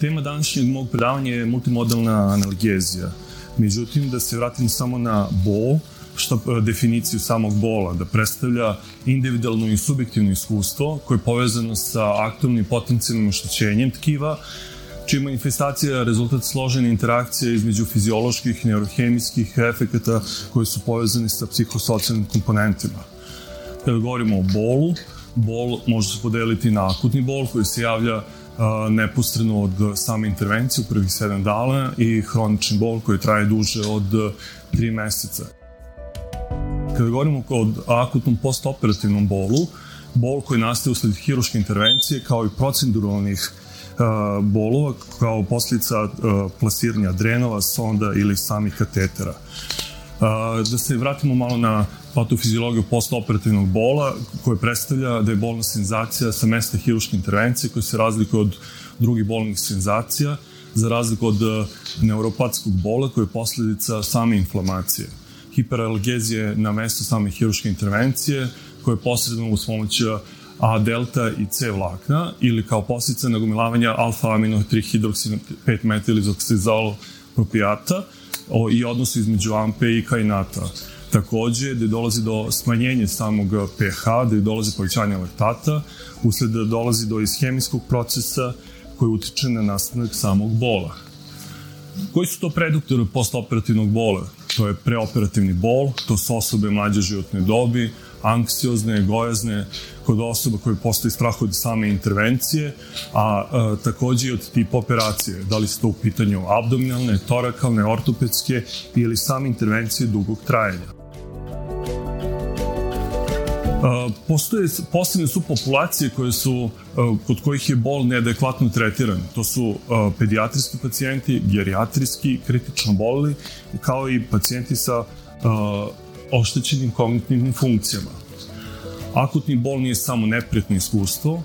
Tema današnjeg mog predavanja je multimodalna analgezija. Međutim, da se vratim samo na bol, što definiciju samog bola, da predstavlja individualno i subjektivno iskustvo koje je povezano sa aktivnim potencijalnim oštećenjem tkiva, čija manifestacija je rezultat složene interakcije između fizioloških, neurohemijskih efekata koji su povezani sa psihosocijalnim komponentima. Kada govorimo o bolu, bol može se podeliti na akutni bol koji se javlja neposredno od same intervencije u prvih 7 dana i hronični bol koji traje duže od 3 meseca. Kada govorimo o akutnom postoperativnom bolu, bol koji nastaje usled hiruške intervencije kao i proceduralnih bolova kao posljedica plasiranja drenova, sonda ili samih katetera. Da se vratimo malo na patofiziologiju postoperativnog bola, koje predstavlja da je bolna senzacija sa mesta hiruške intervencije, koja se razlikuje od drugih bolnih senzacija, za razliku od neuropatskog bola, koja je posljedica same inflamacije. Hiperalgezija je na mesto same hiruške intervencije, koja je posredno uz pomoć A delta i C vlakna ili kao posljedica nagomilavanja alfa amino 3 hidroksi 5 metilizoksizol propijata i odnosu između ampe i kainata Takođe, gde dolazi do smanjenja samog pH, gde dolazi povećanja laktata, usled da dolazi do ishemijskog procesa koji utiče na nastanak samog bola. Koji su to preduktori postoperativnog bola? To je preoperativni bol, to su osobe mlađe životne dobi, anksiozne, gojazne, kod osoba koje postoji strah od same intervencije, a, a takođe i od tipa operacije. Da li su to u pitanju abdominalne, torakalne, ortopedske ili same intervencije dugog trajanja. Postoje, posebne su populacije koje su, kod kojih je bol neadekvatno tretiran. To su pedijatrijski pacijenti, gerijatrijski, kritično bolili, kao i pacijenti sa oštećenim kognitivnim funkcijama. Akutni bol nije samo neprijatno iskustvo,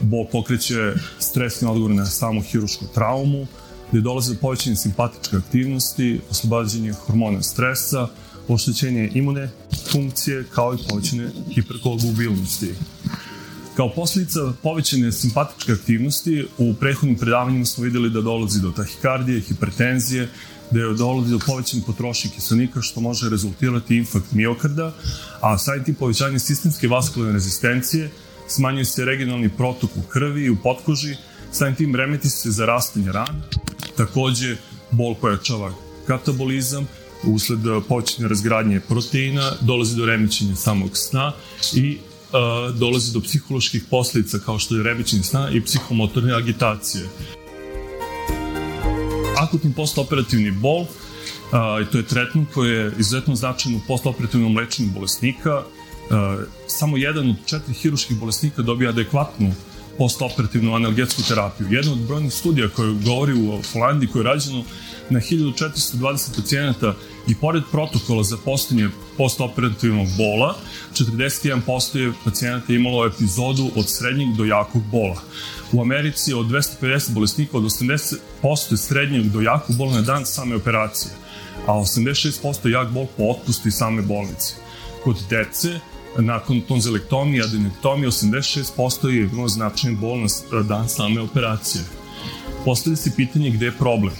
bol pokreće stresni odgovor na samu hirušku traumu, gde dolaze do povećanja simpatičke aktivnosti, oslobađanje hormona stresa, oštećenje imune funkcije kao i povećane hiperkoagulabilnosti. Kao posljedica povećane simpatičke aktivnosti, u prethodnim predavanjima smo videli da dolazi do tahikardije, hipertenzije, da je dolazi do povećanja potrošnje kiselnika što može rezultirati infarkt miokarda, a sajt tim povećanje sistemske vaskularne rezistencije smanjuje se regionalni protok u krvi i u potkoži, sajt tim remeti se za rastanje rana, takođe bol pojačava katabolizam, usled povećanja razgradnje proteina, dolazi do remećenja samog sna i dolazi do psiholoških posljedica kao što je remećenje sna i psihomotorne agitacije. Akutni postoperativni bol, i to je tretman koji je izuzetno značajan u postoperativnom lečenju bolesnika. Samo jedan od četiri hiruških bolesnika dobija adekvatnu postoperativnu analgetsku terapiju. Jedna od brojnih studija koja govori u Holandiji, koja je rađena na 1420 pacijenata i pored protokola za postojanje postoperativnog bola, 41% je pacijenata imalo epizodu od srednjeg do jakog bola. U Americi od 250 bolesnika od 80% je srednjeg do jakog bola na dan same operacije, a 86% jak bol po otpustu iz same bolnice. Kod dece, nakon tonzilektomije, adenektomije, 86% je imao značajan bol na dan same operacije. Postavlja se pitanje gde je problem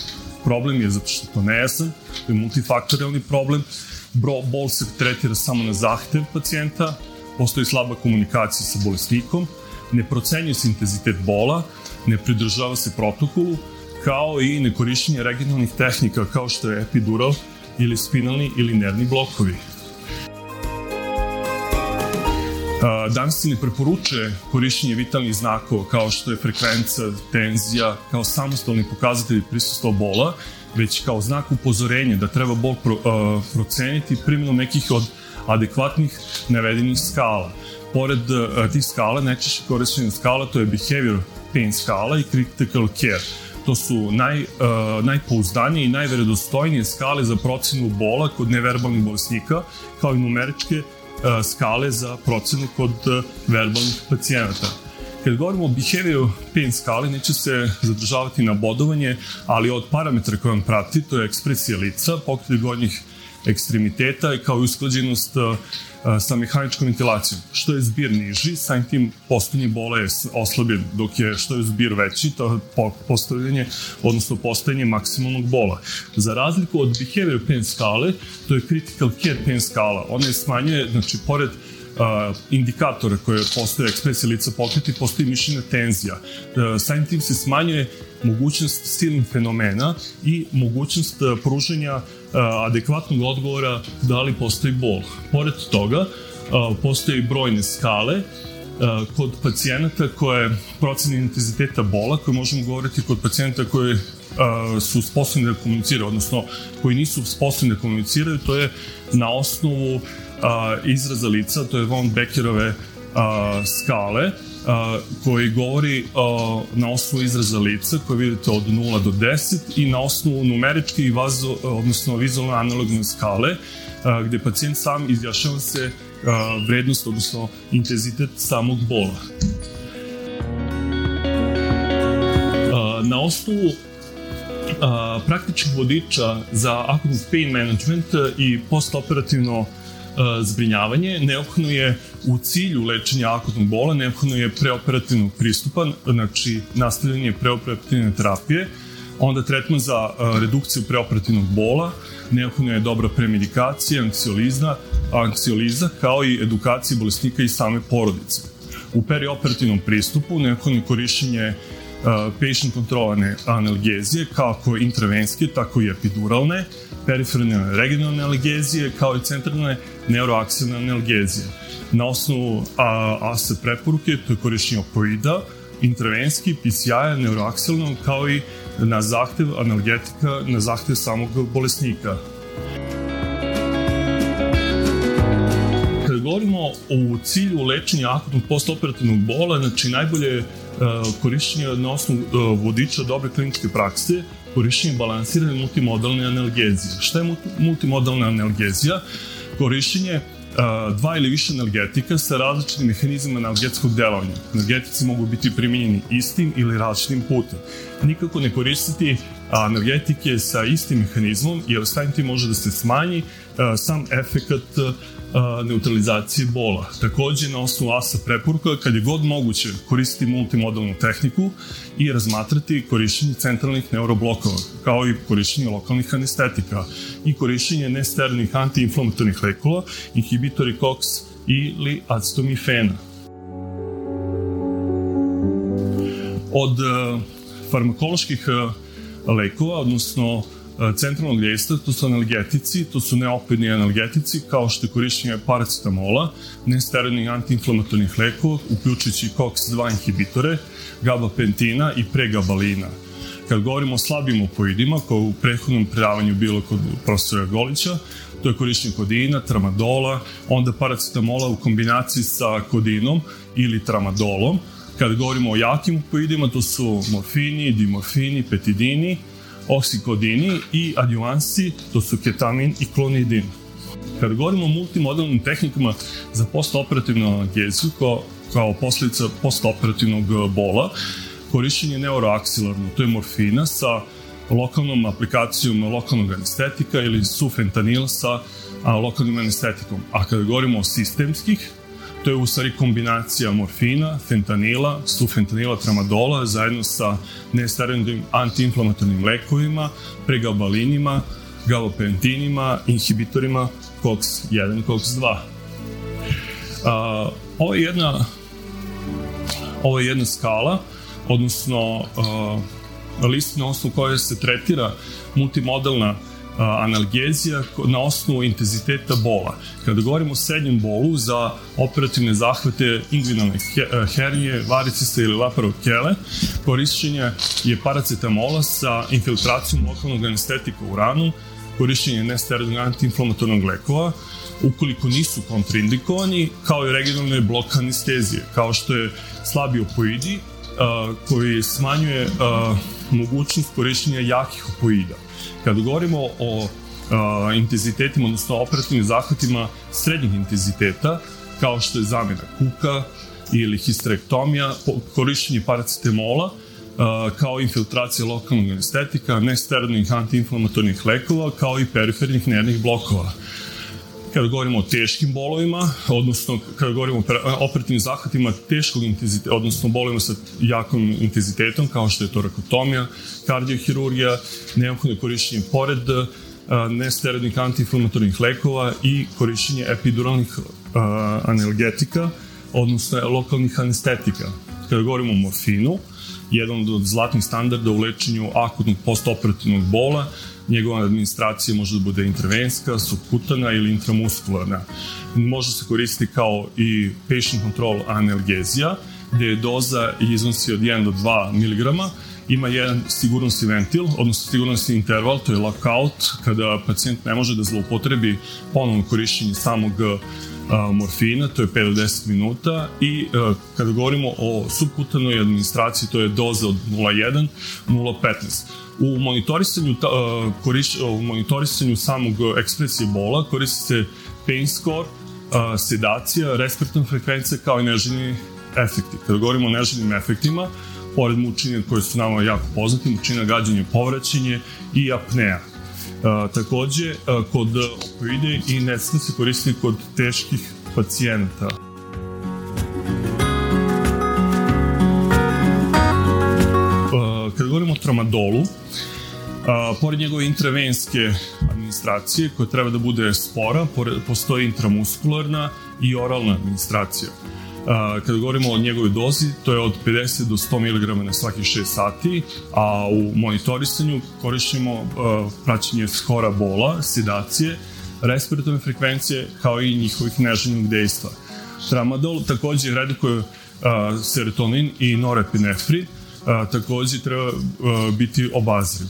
problem je zato što to nejasan, to je multifaktorijalni problem, Bro, bol se tretira samo na zahtev pacijenta, postoji slaba komunikacija sa bolesnikom, ne procenjuje se intenzitet bola, ne pridržava se protokolu, kao i nekorišćenje regionalnih tehnika kao što je epidural ili spinalni ili nervni blokovi. Ne preporučuje korišćenje vitalnih znakova kao što je frekvenca, tenzija, kao samostalni pokazatelj prisustva bola, već kao znak upozorenja da treba bol pro, uh, proceniti primjenom nekih od adekvatnih navedenih skala. Pored uh, tih skala, najčešće korišćenja skala to je behavior pain skala i critical care. To su naj, uh, najpouzdanije i najverodostojnije skale za procenu bola kod neverbalnih bolesnika, kao i numeričke skale za procenu kod uh, verbalnih pacijenata. Kad govorimo o behavior pain skali, neće se zadržavati na bodovanje, ali od parametra koje on prati, to je ekspresija lica, pokret gornjih ekstremiteta i kao usklađenost sa mehaničkom ventilacijom. Što je zbir niži, samim tim postojanje bola je oslabljen, dok je što je zbir veći, to je postavljanje, odnosno postojanje maksimalnog bola. Za razliku od behavior pain skale, to je critical care pain skala. Ona je smanjuje, znači, pored uh, indikatora koje postoje ekspresija lica pokreti, postoji mišljena tenzija. Uh, samim tim se smanjuje mogućnost silnih fenomena i mogućnost uh, pruženja uh, adekvatnog odgovora da li postoji bol. Pored toga, uh, postoje brojne skale uh, kod pacijenata koje procene intenziteta bola, koje možemo govoriti kod pacijenata koje uh, su sposobni da komuniciraju, odnosno koji nisu sposobni da komuniciraju, to je na osnovu izraza lica, to je von Beckerove a, skale, a, koji govori a, na osnovu izraza lica koje vidite od 0 do 10 i na osnovu numeričke i vazo, odnosno vizualno analogne skale a, gde pacijent sam izjašava se a, vrednost, odnosno intenzitet samog bola. Na osnovu a, praktičnih vodiča za akutni pain management i postoperativno E, zbrinjavanje, neophodno je u cilju lečenja akutnog bola, neophodno je preoperativnog pristupa, znači nastavljanje preoperativne terapije, onda tretman za e, redukciju preoperativnog bola, neophodno je dobra premedikacija, anksioliza, anksioliza kao i edukacija bolesnika i same porodice. U perioperativnom pristupu neophodno je korišćenje patient kontrolovane analgezije, kako intravenske, tako i epiduralne, periferne regionalne analgezije, kao i centralne neuroaksilne analgezije. Na osnovu a, ASE preporuke, to je korišćenje opoida, intravenski, PCI-a, neuroaksilnog, kao i na zahtev analgetika, na zahtev samog bolesnika. Kada govorimo o cilju lečenja akutnog postoperativnog bola, znači najbolje je korišćenje na osnovu vodiča dobre kliničke prakse, korišćenje balansirane multimodalne analgezije. Šta je multimodalna analgezija? Korišćenje dva ili više analgetika sa različitim mehanizmima analgetskog delovanja. Analgetici mogu biti primenjeni istim ili različitim putem. Nikako ne koristiti analgetike sa istim mehanizmom, jer stavim ti može da se smanji sam efekat neutralizacije bola. Takođe, na osnovu ASA preporuka, kad je god moguće koristiti multimodalnu tehniku i razmatrati korišćenje centralnih neuroblokova, kao i korišćenje lokalnih anestetika i korišćenje nesterilnih antiinflamatornih lekova, inhibitori COX ili acetomifena. Od farmakoloških lekova, odnosno centralnog dejstva, to su analgetici, to su neopedni analgetici, kao što je korišćenje paracetamola, nesterilnih antiinflamatornih lekova, uključujući COX-2 inhibitore, gabapentina i pregabalina. Kad govorimo o slabim opoidima, kao u prethodnom predavanju bilo kod profesora Golića, to je korišćenje kodina, tramadola, onda paracetamola u kombinaciji sa kodinom ili tramadolom. Kad govorimo o jakim opoidima, to su morfini, dimorfini, petidini, oksikodini i adjuvansi, to su ketamin i klonidin. Kada govorimo o multimodalnim tehnikama za postoperativnu analgeziju kao, kao posljedica postoperativnog bola, korišćenje neuroaksilarno, to je morfina sa lokalnom aplikacijom lokalnog anestetika ili sufentanil sa a, lokalnim anestetikom. A kada govorimo o sistemskih, To je u stvari kombinacija morfina, fentanila, sufentanila, tramadola zajedno sa nesterilnim antiinflamatornim lekovima, pregabalinima, galopentinima, inhibitorima COX-1 i COX-2. Uh, ovo je jedna ovo je jedna skala, odnosno uh, list na osnovu koje se tretira multimodalna analgezija na osnovu intenziteta bola. Kada govorimo o srednjem bolu za operativne zahvate inguinalne hernije, varicista ili laparokele, korišćenje je paracetamola sa infiltracijom lokalnog anestetika u ranu, korišćenje nesterilnog antiinflamatornog lekova, ukoliko nisu kontraindikovani, kao i regionalne blok anestezije, kao što je slabi opoidi koji smanjuje mogućnost korišćenja jakih opoida. Kad govorimo o intenzitetima, odnosno operativnim zahvatima srednjih intenziteta, kao što je zamjena kuka ili histerektomija, korišćenje paracetamola, kao infiltracija lokalnog anestetika, nesteroidnih antiinflamatornih lekova, kao i perifernih nervnih blokova kada govorimo o teškim bolovima, odnosno kada govorimo o operativnim zahvatima teškog intenziteta, odnosno bolovima sa jakom intenzitetom, kao što je torakotomija, kardiohirurgija, neophodno korišćenje pored nesteroidnih antiinflamatornih lekova i korišćenje epiduralnih analgetika, odnosno lokalnih anestetika. Kada govorimo o morfinu, jedan od zlatnih standarda u lečenju akutnog postoperativnog bola, njegova administracija može da bude intervenska, subkutana ili intramuskularna. Može se koristiti kao i patient control analgezija, gde je doza iznosi od 1 do 2 mg, ima jedan sigurnosni ventil, odnosno sigurnosni interval, to je lockout, kada pacijent ne može da zloupotrebi ponovno korišćenje samog a, morfina, to je 5 do 10 minuta i a, kada govorimo o subkutanoj administraciji, to je doza od 0,1, 0,15. U monitorisanju, a, koriš, u monitorisanju samog ekspresije bola koristi se pain score, sedacija, respiratorna frekvencija kao i neželjeni efekti. Kada govorimo o neželjenim efektima, pored mučenja koje su nama jako poznati, mučina, gađanje, povraćenje i apnea. A, takođe, a, kod opioide i ne sme se koristiti kod teških pacijenata. A, kada govorimo o tramadolu, a, pored njegove intravenske administracije, koja treba da bude spora, pored, postoji intramuskularna i oralna administracija. Kada govorimo o njegovoj dozi, to je od 50 do 100 mg na svaki 6 sati, a u monitorisanju korišćemo praćenje skora bola, sedacije, respiratorne frekvencije, kao i njihovih neželjenog dejstva. Tramadol takođe redukuje serotonin i norepinefrin, takođe treba biti obazriv.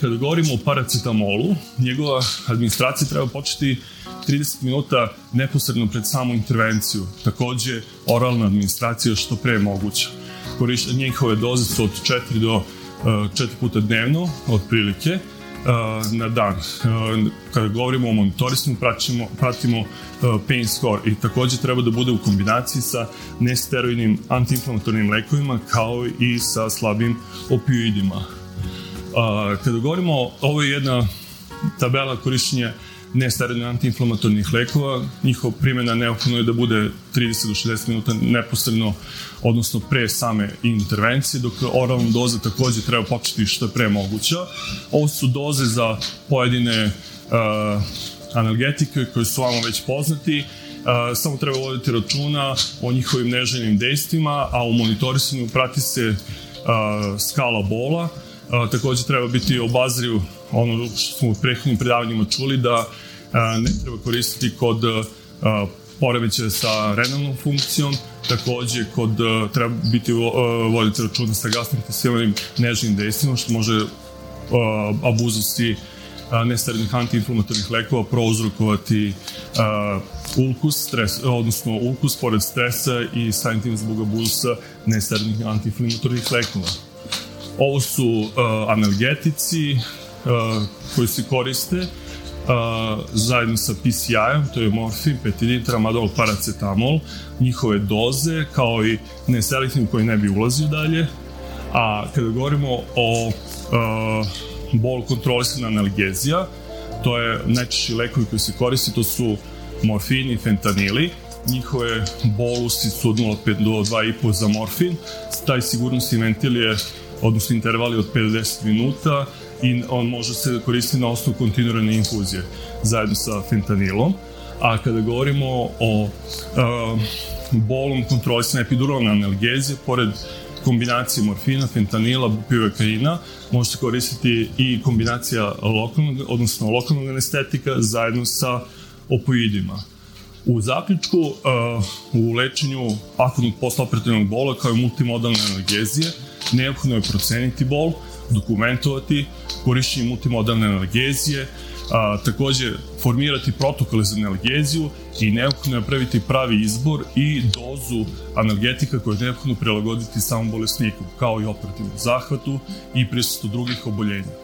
Kada govorimo o paracetamolu, njegova administracija treba početi 30 minuta neposredno pred samu intervenciju. Takođe, oralna administracija što pre moguća. Korišta, njihove doze su od 4 do 4 puta dnevno, otprilike, na dan. Kada govorimo o monitorisanju, pratimo, pratimo pain score i takođe treba da bude u kombinaciji sa nesteroidnim antiinflamatornim lekovima kao i sa slabim opioidima. Kada govorimo, ovo je jedna tabela korišćenja nesterilnih antiinflamatornih lekova, njihova primjena neophodno je da bude 30 do 60 minuta neposredno, odnosno pre same intervencije, dok oralna doza takođe treba početi što je pre moguća. Ovo su doze za pojedine uh, analgetike koje su vama već poznati, Uh, samo treba voditi računa o njihovim neželjenim dejstvima, a u monitorisanju prati se uh, skala bola, uh, takođe treba biti obazriv ono što smo u prethodnim predavanjima čuli da ne treba koristiti kod poremećaja sa renalnom funkcijom, takođe kod treba biti voditi računa sa gastrointestinalnim nežnim dejstvima što može abuzosti nesterilnih antiinflamatornih lekova prouzrokovati ulkus, stres, odnosno ulkus pored stresa i samim zbog abuza nesterilnih antiinflamatornih lekova. Ovo su uh, analgetici uh, koji se koriste uh, zajedno sa PCI-om, to je morfin, petidin, tramadol, paracetamol, njihove doze, kao i neselektivni koji ne bi ulazio dalje. A kada govorimo o uh, bol kontrolisana analgezija, to je najčešći lekovi koji se koristi, to su morfin i fentanili, njihove bolusi su od 0,5 do 2,5 za morfin, taj sigurnosni ventil je, odnosno intervali od 5 do 10 minuta, i on može se koristiti na osnovu kontinuirane infuzije zajedno sa fentanilom. A kada govorimo o uh, bolom kontrolisane epiduralne analgezije, pored kombinacije morfina, fentanila, bupivekaina, može se koristiti i kombinacija lokalnog, odnosno lokalnog anestetika zajedno sa opoidima. U zaključku, uh, u lečenju akutnog postoperativnog bola kao i multimodalne analgezije, neophodno je proceniti bol, dokumentovati korišćenje multimodalne analgezije, A, takođe, formirati protokole za analgeziju i neophodno napraviti pravi izbor i dozu analgetika koje je neophodno prilagoditi samom bolesniku, kao i operativnom zahvatu i prisustu drugih oboljenja.